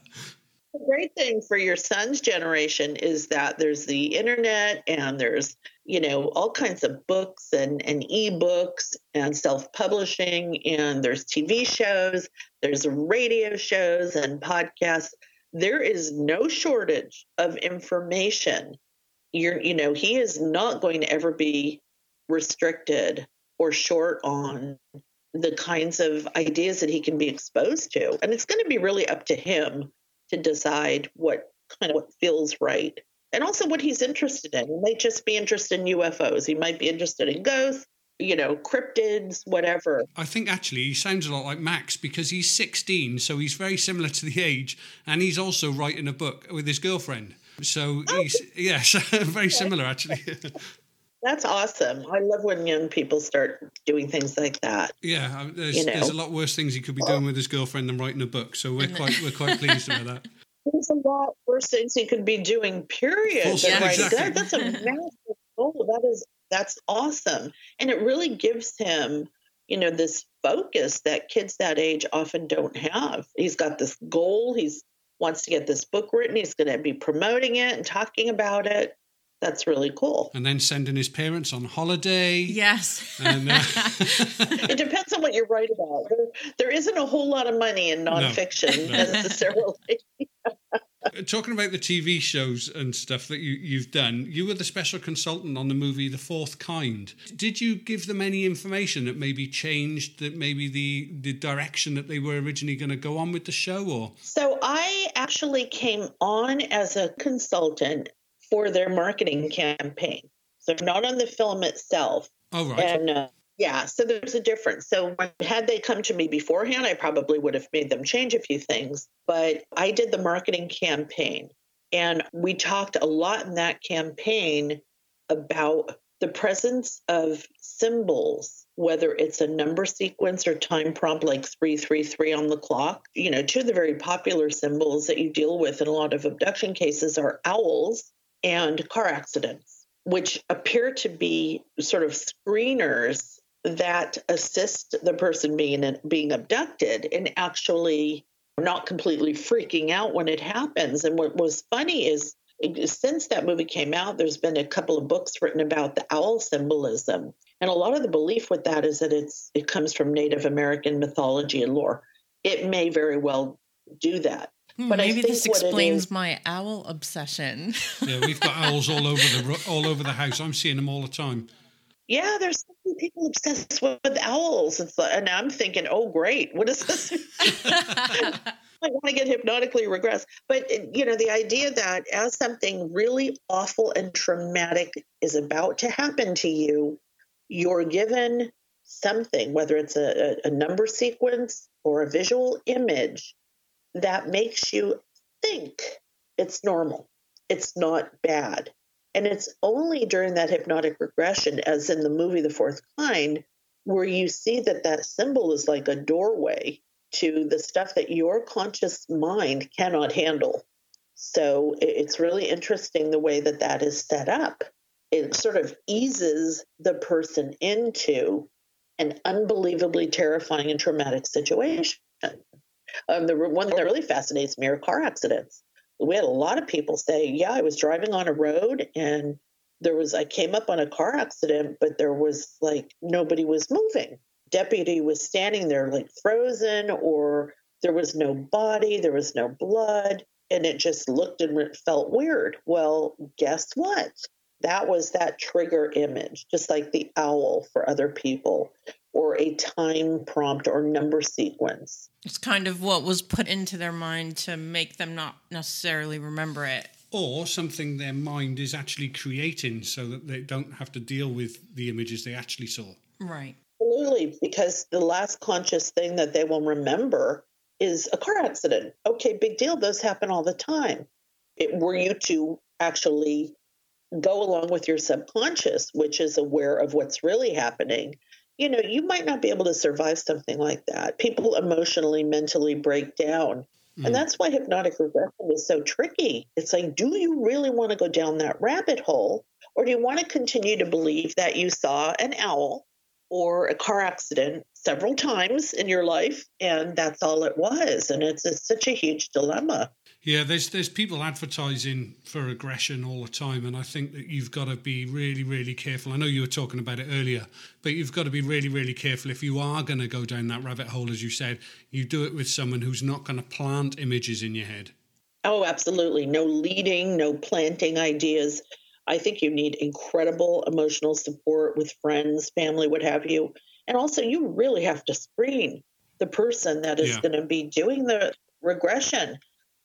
the great thing for your son's generation is that there's the internet and there's you know all kinds of books and, and ebooks and self-publishing and there's tv shows there's radio shows and podcasts. There is no shortage of information. You're you know he is not going to ever be restricted or short on the kinds of ideas that he can be exposed to and it's going to be really up to him to decide what kind of what feels right and also what he's interested in. He might just be interested in UFOs. He might be interested in ghosts, you know, cryptids, whatever. I think actually he sounds a lot like Max because he's 16, so he's very similar to the age, and he's also writing a book with his girlfriend. So oh. he's yes, [LAUGHS] very similar actually. [LAUGHS] That's awesome. I love when young people start doing things like that. Yeah, um, there's, you know? there's a lot worse things he could be doing with his girlfriend than writing a book. So we're quite we're quite pleased about that. [LAUGHS] There's a lot worse things he could be doing. Period. Yeah, exactly. that, that's a [LAUGHS] massive goal. That is that's awesome, and it really gives him, you know, this focus that kids that age often don't have. He's got this goal. He's wants to get this book written. He's going to be promoting it and talking about it that's really cool. And then sending his parents on holiday. Yes. And, uh... [LAUGHS] it depends on what you write about. There, there isn't a whole lot of money in nonfiction no, no. necessarily. [LAUGHS] Talking about the TV shows and stuff that you, you've done, you were the special consultant on the movie The Fourth Kind. Did you give them any information that maybe changed that maybe the, the direction that they were originally going to go on with the show or? So I actually came on as a consultant for their marketing campaign. So not on the film itself. Oh, right. And uh, yeah, so there's a difference. So had they come to me beforehand, I probably would have made them change a few things. But I did the marketing campaign, and we talked a lot in that campaign about the presence of symbols, whether it's a number sequence or time prompt like 333 on the clock, you know, two of the very popular symbols that you deal with in a lot of abduction cases are owls and car accidents, which appear to be sort of screeners that assist the person being being abducted in actually not completely freaking out when it happens. And what was funny is since that movie came out, there's been a couple of books written about the owl symbolism. And a lot of the belief with that is that it's it comes from Native American mythology and lore. It may very well do that. But maybe this explains is, my owl obsession. [LAUGHS] yeah, we've got owls all over the all over the house. I'm seeing them all the time. Yeah, there's so many people obsessed with, with owls. It's like, and I'm thinking, oh, great, what is this? [LAUGHS] I want to get hypnotically regressed. But, uh, you know, the idea that as something really awful and traumatic is about to happen to you, you're given something, whether it's a, a number sequence or a visual image, that makes you think it's normal. It's not bad. And it's only during that hypnotic regression, as in the movie The Fourth Kind, where you see that that symbol is like a doorway to the stuff that your conscious mind cannot handle. So it's really interesting the way that that is set up. It sort of eases the person into an unbelievably terrifying and traumatic situation. Um, the one that really fascinates me are car accidents. We had a lot of people say, "Yeah, I was driving on a road and there was I came up on a car accident, but there was like nobody was moving deputy was standing there like frozen or there was no body, there was no blood, and it just looked and felt weird. Well, guess what? That was that trigger image, just like the owl for other people, or a time prompt or number sequence. It's kind of what was put into their mind to make them not necessarily remember it. Or something their mind is actually creating so that they don't have to deal with the images they actually saw. Right. Absolutely, because the last conscious thing that they will remember is a car accident. Okay, big deal. Those happen all the time. It, were you to actually go along with your subconscious, which is aware of what's really happening, you know, you might not be able to survive something like that. People emotionally, mentally break down. Mm. And that's why hypnotic regression is so tricky. It's like, do you really want to go down that rabbit hole? Or do you want to continue to believe that you saw an owl or a car accident several times in your life and that's all it was and it's, it's, such a huge dilemma yeah there's there's people advertising for regression all the time and i think that you've got to be really really careful i know you were talking about it earlier but you've got to be really really careful if you are going to go down that rabbit hole as you said you do it with someone who's not going to plant images in your head oh absolutely no leading no planting ideas I think you need incredible emotional support with friends, family, what have you. And also, you really have to screen the person that is yeah. going to be doing the regression.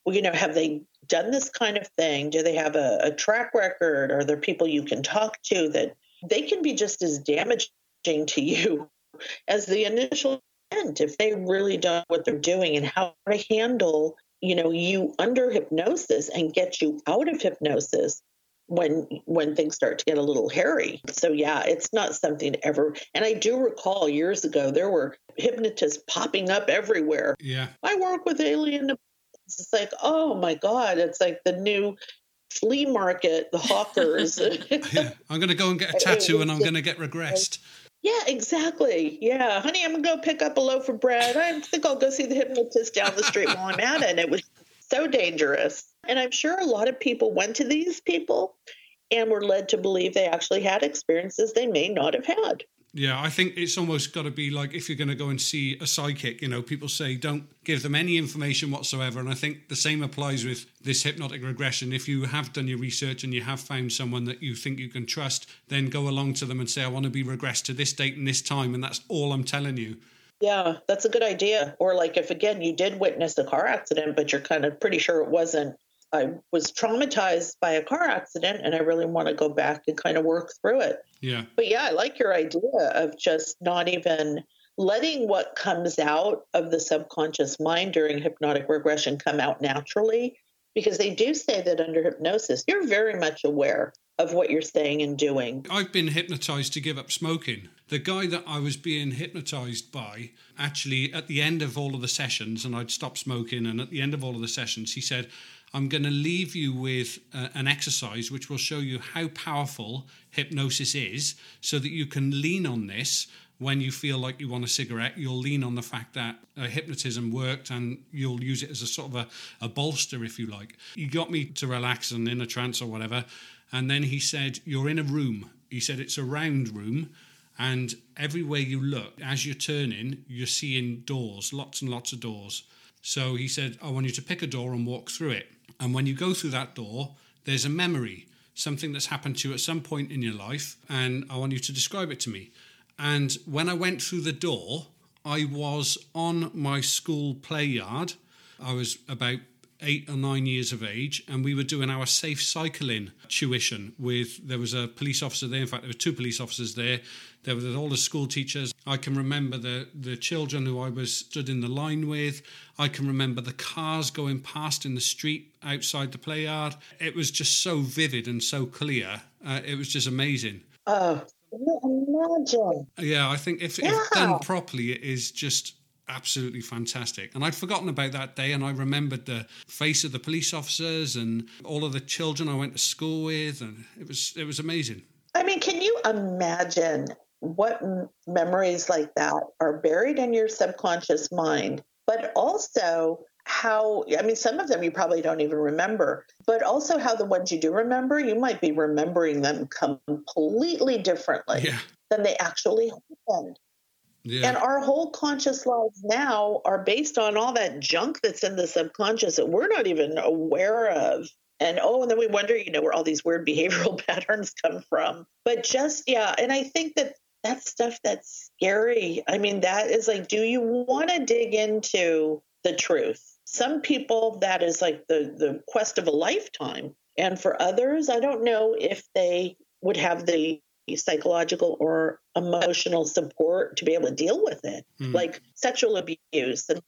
Well, you know, have they done this kind of thing? Do they have a, a track record? Are there people you can talk to that they can be just as damaging to you [LAUGHS] as the initial event if they really don't know what they're doing and how to handle, you know, you under hypnosis and get you out of hypnosis when when things start to get a little hairy. So yeah, it's not something to ever. And I do recall years ago there were hypnotists popping up everywhere. Yeah, I work with alien. It's like oh my god, it's like the new flea market, the hawkers. [LAUGHS] yeah, I'm going to go and get a tattoo, and I'm going to get regressed. [LAUGHS] Yeah, exactly. Yeah, honey, I'm gonna go pick up a loaf of bread. I think I'll go see the hypnotist down the street while I'm at it. And it was so dangerous. And I'm sure a lot of people went to these people and were led to believe they actually had experiences they may not have had. Yeah, I think it's almost got to be like if you're going to go and see a psychic, you know, people say don't give them any information whatsoever. And I think the same applies with this hypnotic regression. If you have done your research and you have found someone that you think you can trust, then go along to them and say, I want to be regressed to this date and this time. And that's all I'm telling you. Yeah, that's a good idea. Or like if again you did witness a car accident, but you're kind of pretty sure it wasn't. I was traumatized by a car accident and I really want to go back and kind of work through it. Yeah. But yeah, I like your idea of just not even letting what comes out of the subconscious mind during hypnotic regression come out naturally because they do say that under hypnosis you're very much aware of what you're saying and doing. I've been hypnotized to give up smoking. The guy that I was being hypnotized by, actually, at the end of all of the sessions, and I'd stopped smoking, and at the end of all of the sessions, he said, I'm going to leave you with uh, an exercise which will show you how powerful hypnosis is so that you can lean on this when you feel like you want a cigarette, you'll lean on the fact that uh, hypnotism worked and you'll use it as a sort of a, a bolster, if you like. He got me to relax and in a trance or whatever. And then he said, You're in a room. He said, It's a round room. And everywhere you look, as you're turning, you're seeing doors, lots and lots of doors. So he said, I want you to pick a door and walk through it. And when you go through that door, there's a memory, something that's happened to you at some point in your life. And I want you to describe it to me. And when I went through the door, I was on my school play yard. I was about eight or nine years of age, and we were doing our safe cycling tuition with there was a police officer there. In fact, there were two police officers there. There were all the school teachers. I can remember the the children who I was stood in the line with. I can remember the cars going past in the street outside the play yard. It was just so vivid and so clear. Uh, it was just amazing. Oh, imagine. Yeah, I think if, yeah. if done properly, it is just absolutely fantastic. And I'd forgotten about that day, and I remembered the face of the police officers and all of the children I went to school with, and it was it was amazing. I mean, can you imagine what memories like that are buried in your subconscious mind, but also how i mean some of them you probably don't even remember but also how the ones you do remember you might be remembering them completely differently yeah. than they actually happened yeah. and our whole conscious lives now are based on all that junk that's in the subconscious that we're not even aware of. And oh and then we wonder you know where all these weird [LAUGHS] behavioral patterns come from. But just yeah and i think that that's stuff that's scary i mean that is like do you want to dig into the truth? Some people that is like the the quest of a lifetime. And for others i don't know if they would have the psychological or emotional support to be able to deal with it mm. like sexual abuse and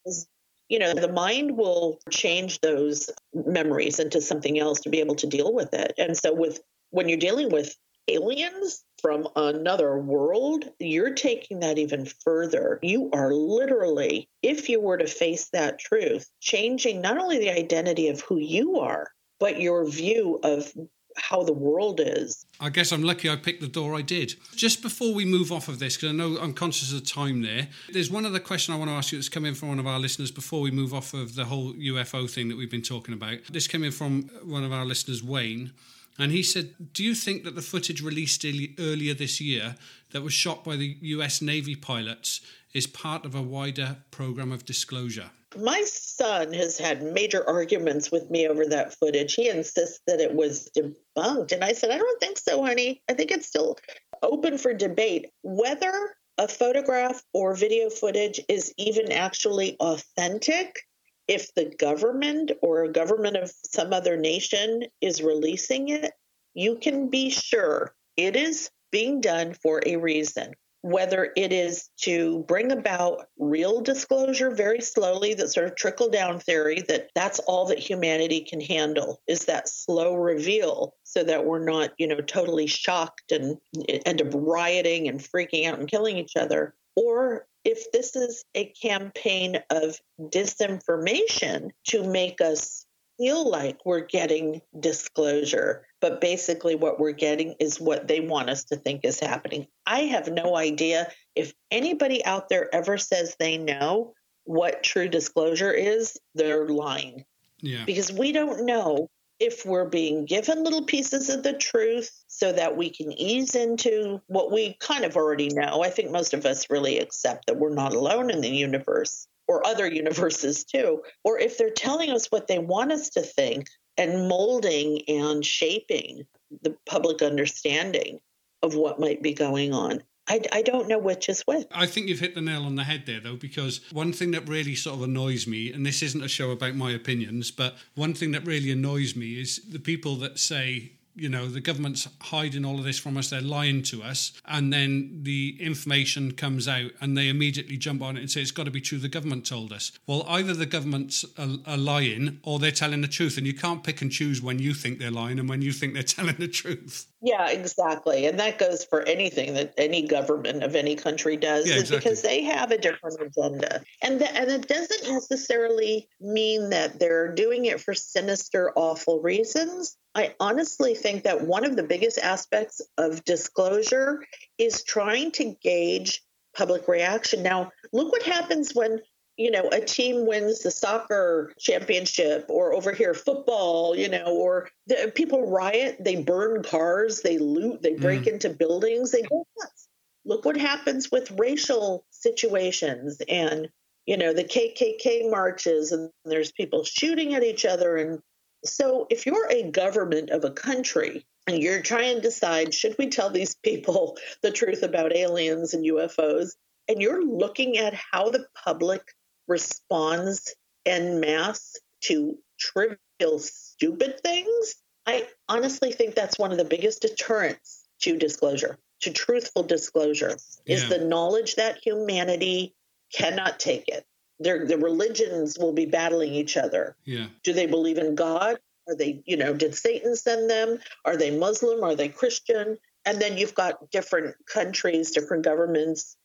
you know the mind will change those memories into something else to be able to deal with it and so with when you're dealing with aliens from another world, you're taking that even further. You are literally, if you were to face that truth, changing not only the identity of who you are, but your view of how the world is. I guess I'm lucky I picked the door I did. Just before we move off of this, because I know I'm conscious of time there, there's one other question I want to ask you that's come in from one of our listeners before we move off of the whole UFO thing that we've been talking about. This came in from one of our listeners, Wayne. And he said, Do you think that the footage released earlier this year that was shot by the US Navy pilots is part of a wider program of disclosure? My son has had major arguments with me over that footage. He insists that it was debunked. And I said, I don't think so, honey. I think it's still open for debate. Whether a photograph or video footage is even actually authentic if the government or a government of some other nation is releasing it, you can be sure it is being done for a reason. Whether it is to bring about real disclosure very slowly, that sort of trickle down theory that that's all that humanity can handle is that slow reveal so that we're not, you know, totally shocked and end up rioting and freaking out and killing each other. Or if this is a campaign of disinformation to make us feel like we're getting disclosure, but basically what we're getting is what they want us to think is happening. I have no idea if anybody out there ever says they know what true disclosure is, they're lying. Yeah. Because we don't know if we're being given little pieces of the truth so that we can ease into what we kind of already know. I think most of us really accept that we're not alone in the universe or other universes too. Or if they're telling us what they want us to think and molding and shaping the public understanding of what might be going on. I, I don't know which is which. I think you've hit the nail on the head there, though, because one thing that really sort of annoys me, and this isn't a show about my opinions, but one thing that really annoys me is the people that say you know, the government's hiding all of this from us, they're lying to us. And then the information comes out and they immediately jump on it and say, it's got to be true, the government told us. Well, either the government's are, are lying or they're telling the truth. And you can't pick and choose when you think they're lying and when you think they're [LAUGHS] telling the truth. Yeah, exactly. And that goes for anything that any government of any country does Yeah, exactly. because they have a different agenda. And the, and it doesn't necessarily mean that they're doing it for sinister awful reasons. I honestly think that one of the biggest aspects of disclosure is trying to gauge public reaction. Now, look what happens when you know, a team wins the soccer championship or over here football, you know, or the, people riot, they burn cars, they loot, they break Mm. into buildings, they go nuts. Look what happens with racial situations and, you know, the KKK marches and there's people shooting at each other. And so if you're a government of a country and you're trying to decide, should we tell these people [LAUGHS] the truth about aliens and UFOs? And you're looking at how the public responds en masse to trivial, stupid things, I honestly think that's one of the biggest deterrents to disclosure, to truthful disclosure, is the knowledge that humanity cannot take it. Their, the religions will be battling each other. Yeah. Do they believe in God? Are they, you know, did Satan send them? Are they Muslim? Are they Christian? And then you've got different countries, different governments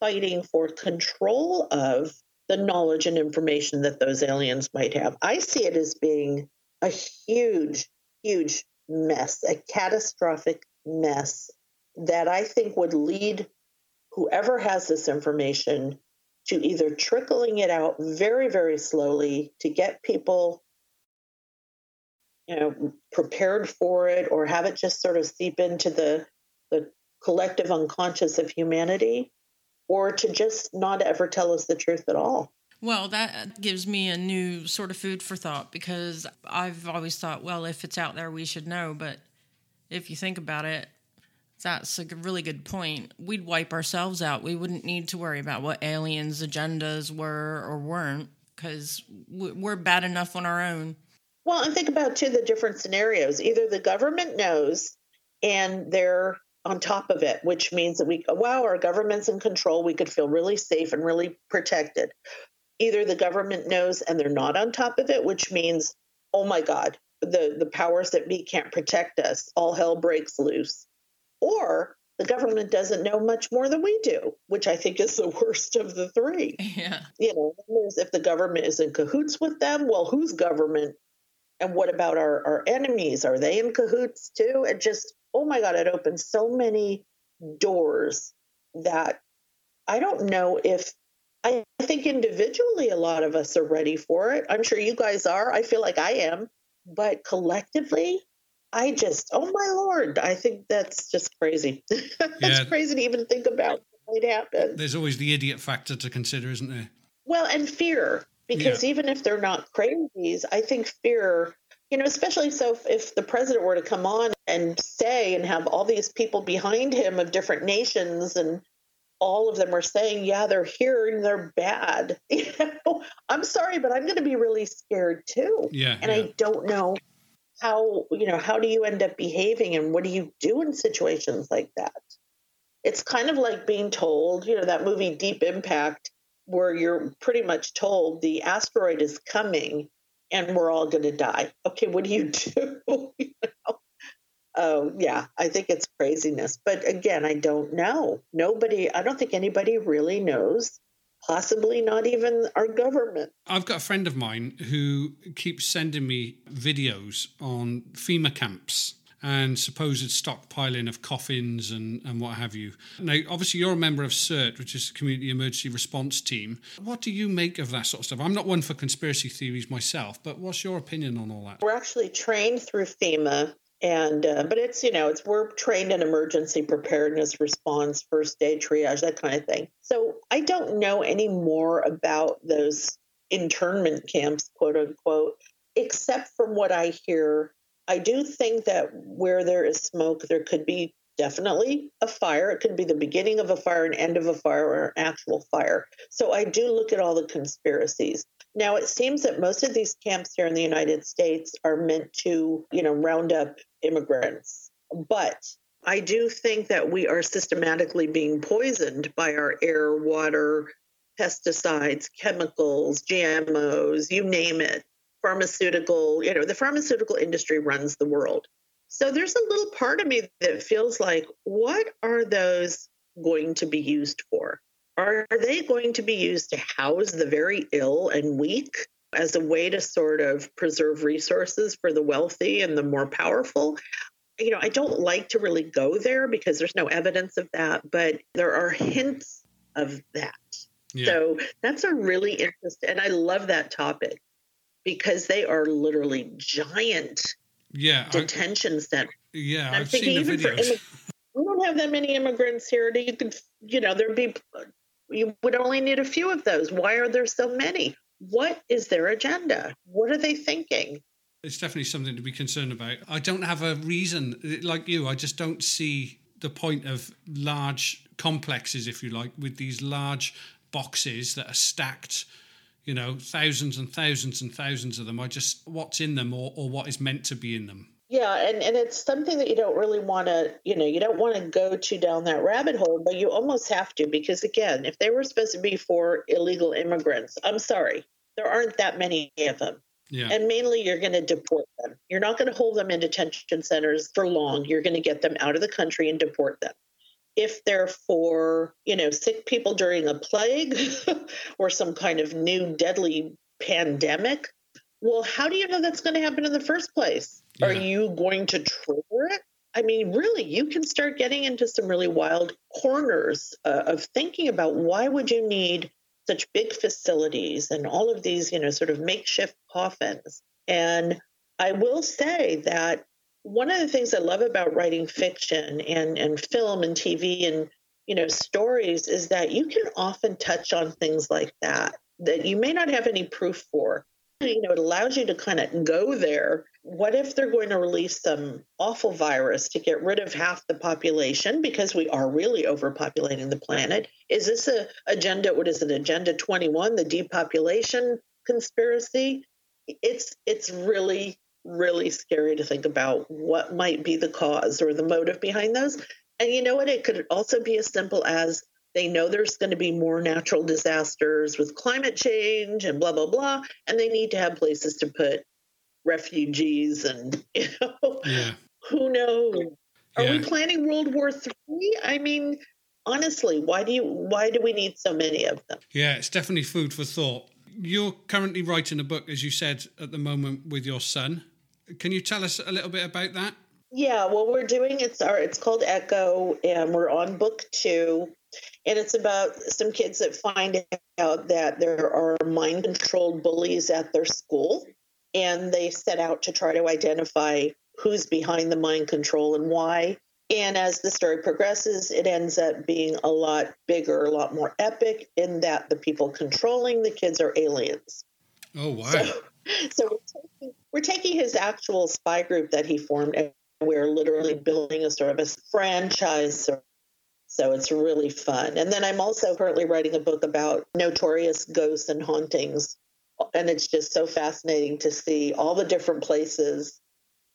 fighting for control of the knowledge and information that those aliens might have. I see it as being a huge, huge mess, a catastrophic mess that I think would lead whoever has this information to either trickling it out very, very slowly to get people you know prepared for it or have it just sort of seep into the the collective unconscious of humanity or to just not ever tell us the truth at all Well, that gives me a new sort of food for thought because I've always thought, well, if it's out there, we should know. But if you think about it, that's a really good point. We'd wipe ourselves out. We wouldn't need to worry about what aliens' agendas were or weren't because we're bad enough on our own. well and think about too the different scenarios either the government knows and they're on top of it which means that we wow our government's in control we could feel really safe and really protected either the government knows and they're not on top of it which means oh my god the the powers that be can't protect us all hell breaks loose or the government doesn't know much more than we do which i think is the [LAUGHS] worst of the three Yeah. you know, if the government is in cahoots with them, well, whose government? And what about our, our enemies? Are they in cahoots too? It just, oh my God, it opens so many doors that I don't know if I think individually a lot of us are ready for it. I'm sure you guys are. I feel like I am. But collectively, I just, oh my Lord, I think that's just crazy. [LAUGHS] that's Yeah. crazy to even think about what might happen. There's always the idiot factor to consider, isn't there? Well, and fear, because even if they're not crazies, I think fear, you know, especially so if, if the president were to come on and say and have all these people behind him of different nations and all of them are saying, yeah, they're here and they're bad. [LAUGHS] You know, I'm sorry, but I'm going to be really scared too. Yeah. And yeah. I don't know how, you know, how do you end up behaving and what do you do in situations like that? It's kind of like being told, you know, that movie Deep Impact, where you're pretty much told the asteroid is coming and we're all going to die. Okay, what do you mm. do? [LAUGHS] you know? Oh, yeah, I think it's craziness. But again, I don't know. Nobody, I don't think anybody really knows, possibly not even our government. I've got a friend of mine who keeps sending me videos on FEMA camps and supposed stockpiling of coffins and, and what have you. Now, obviously, you're a member of CERT, which is the Community Emergency Response Team. What do you make of that sort of stuff? I'm not one for conspiracy theories myself, but what's your opinion on all that? We're actually trained through FEMA, and uh, but it's you know it's we're trained in emergency preparedness, response, first aid, triage, that kind of thing. So I don't know any more about those internment camps, quote unquote, except from what I hear. I do think that where there is smoke, there could be definitely a fire. It could be the beginning of a fire, an end of a fire, or an actual fire. So I do look at all the conspiracies. Now, it seems that most of these camps here in the United States are meant to, you know, round up immigrants. But I do think that we are systematically being poisoned by our air, water, pesticides, chemicals, GMOs, you name it, pharmaceutical, you know, the pharmaceutical industry runs the world. So there's a little part of me that feels like, what are those going to be used for? Are they going to be used to house the very ill and weak as a way to sort of preserve resources for the wealthy and the more powerful? You know, I don't like to really go there because there's no evidence of that, but there are hints of that. Yeah. So that's a really interesting, and I love that topic because they are literally giant yeah detention I, centers. Yeah, I'm I've thinking seen the videos. We don't have that many immigrants here. You could, you know, there'd be you would only need a few of those. Why are there so many? What is their agenda? What are they thinking? It's definitely something to be concerned about. I don't have a reason, like you, I just don't see the point of large complexes, if you like, with these large boxes that are stacked you know, thousands and thousands and thousands of them. I just what's in them or, or what is meant to be in them. Yeah, and, and it's something that you don't really want to, you know, you don't want to go to down that rabbit hole, but you almost have to because again, if they were supposed to be for illegal immigrants, I'm sorry, there aren't that many of them. Yeah. And mainly you're going to deport them. You're not going to hold them in detention centers for long. You're going to get them out of the country and deport them if they're for, you know, sick people during a plague [LAUGHS] or some kind of new deadly pandemic, well, how do you know that's going to happen in the first place? Yeah. Are you going to trigger it? I mean, really, you can start getting into some really wild corners uh, of thinking about why would you need such big facilities and all of these, you know, sort of makeshift coffins. And I will say that one of the things I love about writing fiction and, and film and TV and you know stories is that you can often touch on things like that that you may not have any proof for. You know, it allows you to kind of go there. What if they're going to release some awful virus to get rid of half the population because we are really overpopulating the planet? Is this a agenda? What is it? Agenda 21, the depopulation conspiracy? It's it's really really scary to think about what might be the cause or the motive behind those. And you know what? It could also be as simple as they know there's going to be more natural disasters with climate change and blah, blah, blah. And they need to have places to put refugees and, [LAUGHS] you know, yeah. who knows? Are yeah. we planning World War Three? I mean, honestly, why do you why do we need so many of them? Yeah, it's definitely food for thought. You're currently writing a book, as you said, at the moment with your son. Can you tell us a little bit about that? Yeah, well, we're doing it's our it's called Echo, and we're on book two, and it's about some kids that find out that there are mind controlled bullies at their school, and they set out to try to identify who's behind the mind control and why. And as the story progresses, it ends up being a lot bigger, a lot more epic in that the people controlling the kids are aliens. Oh, wow. So, [LAUGHS] so we're taking, we're taking his actual spy group that he formed and we're literally building a sort of a franchise so it's really fun. And then i'm also currently writing a book about notorious ghosts and hauntings. And it's just so fascinating to see all the different places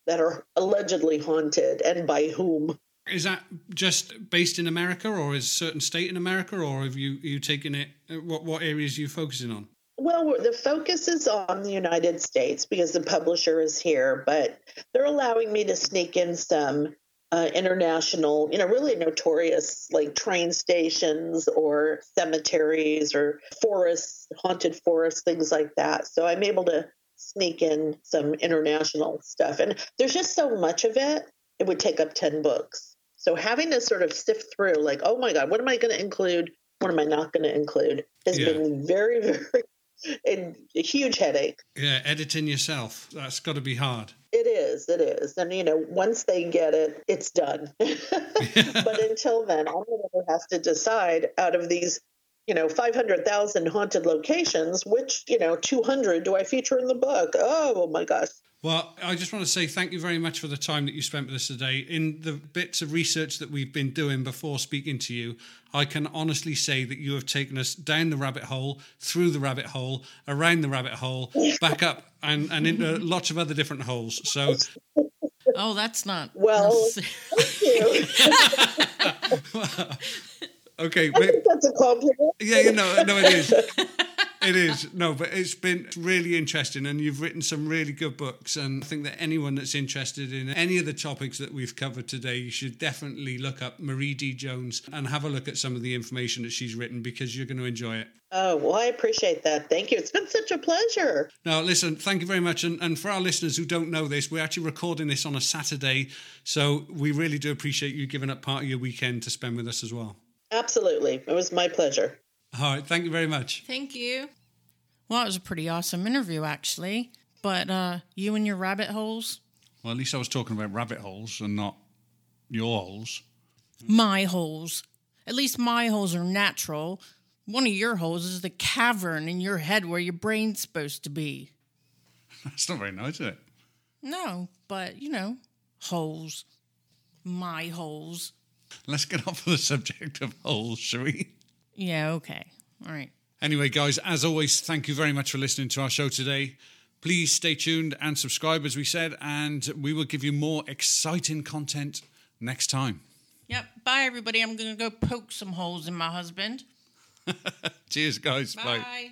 that are allegedly haunted and by whom. Is that just based in america or is certain state in america or have you you taken it what what areas are you focusing on well, the focus is on the United States because the publisher is here, but they're allowing me to sneak in some uh, international, you know, really notorious like train stations or cemeteries or forests, haunted forests, things like that. So I'm able to sneak in some international stuff. And there's just so much of it, it would take up 10 books. So having to sort of sift through, like, oh my God, what am I going to include? What am I not going to include? Has yeah. been very, [LAUGHS] very and a huge headache. Yeah, editing yourself. That's got to be hard. It is. It is. And, you know, once they get it, it's done. [LAUGHS] but until then, all editor has to decide out of these, you know, 500,000 haunted locations, which, you know, 200 do I feature in the book? Oh, my gosh. Well, I just want to say thank you very much for the time that you spent with us today. In the bits of research that we've been doing before speaking to you, I can honestly say that you have taken us down the rabbit hole, through the rabbit hole, around the rabbit hole, back up, and, and into lots of other different holes. So, Oh, that's not. Well, necessary. thank you. [LAUGHS] okay. I think that's a compliment. Yeah, you know, no, it is. It is. No, but it's been really interesting and you've written some really good books. And I think that anyone that's interested in any of the topics that we've covered today, you should definitely look up Marie D. Jones and have a look at some of the information that she's written because you're going to enjoy it. Oh, well, I appreciate that. Thank you. It's been such a pleasure. Now, listen, thank you very much. And, and for our listeners who don't know this, we're actually recording this on a Saturday. So we really do appreciate you giving up part of your weekend to spend with us as well. Absolutely. It was my pleasure. All right. Thank you very much. Thank you. Well, it was a pretty awesome interview, actually. But uh, you and your rabbit holes, Well, at least I was talking about rabbit holes and not your holes. my holes. At least my holes are natural. One of your holes is the cavern in your head where your brain's supposed to be. [LAUGHS] That's not very nice, is it? No, but you know, holes. My holes. Let's get off of the [LAUGHS] subject of holes, shall we? Yeah, okay. All right. Anyway, guys, as always, thank you very much for listening to our show today. Please stay tuned and subscribe, as we said, and we will give you more exciting content next time. Yep. Bye, everybody. I'm going to go poke some holes in my husband. [LAUGHS] Cheers, guys. Bye. Bye.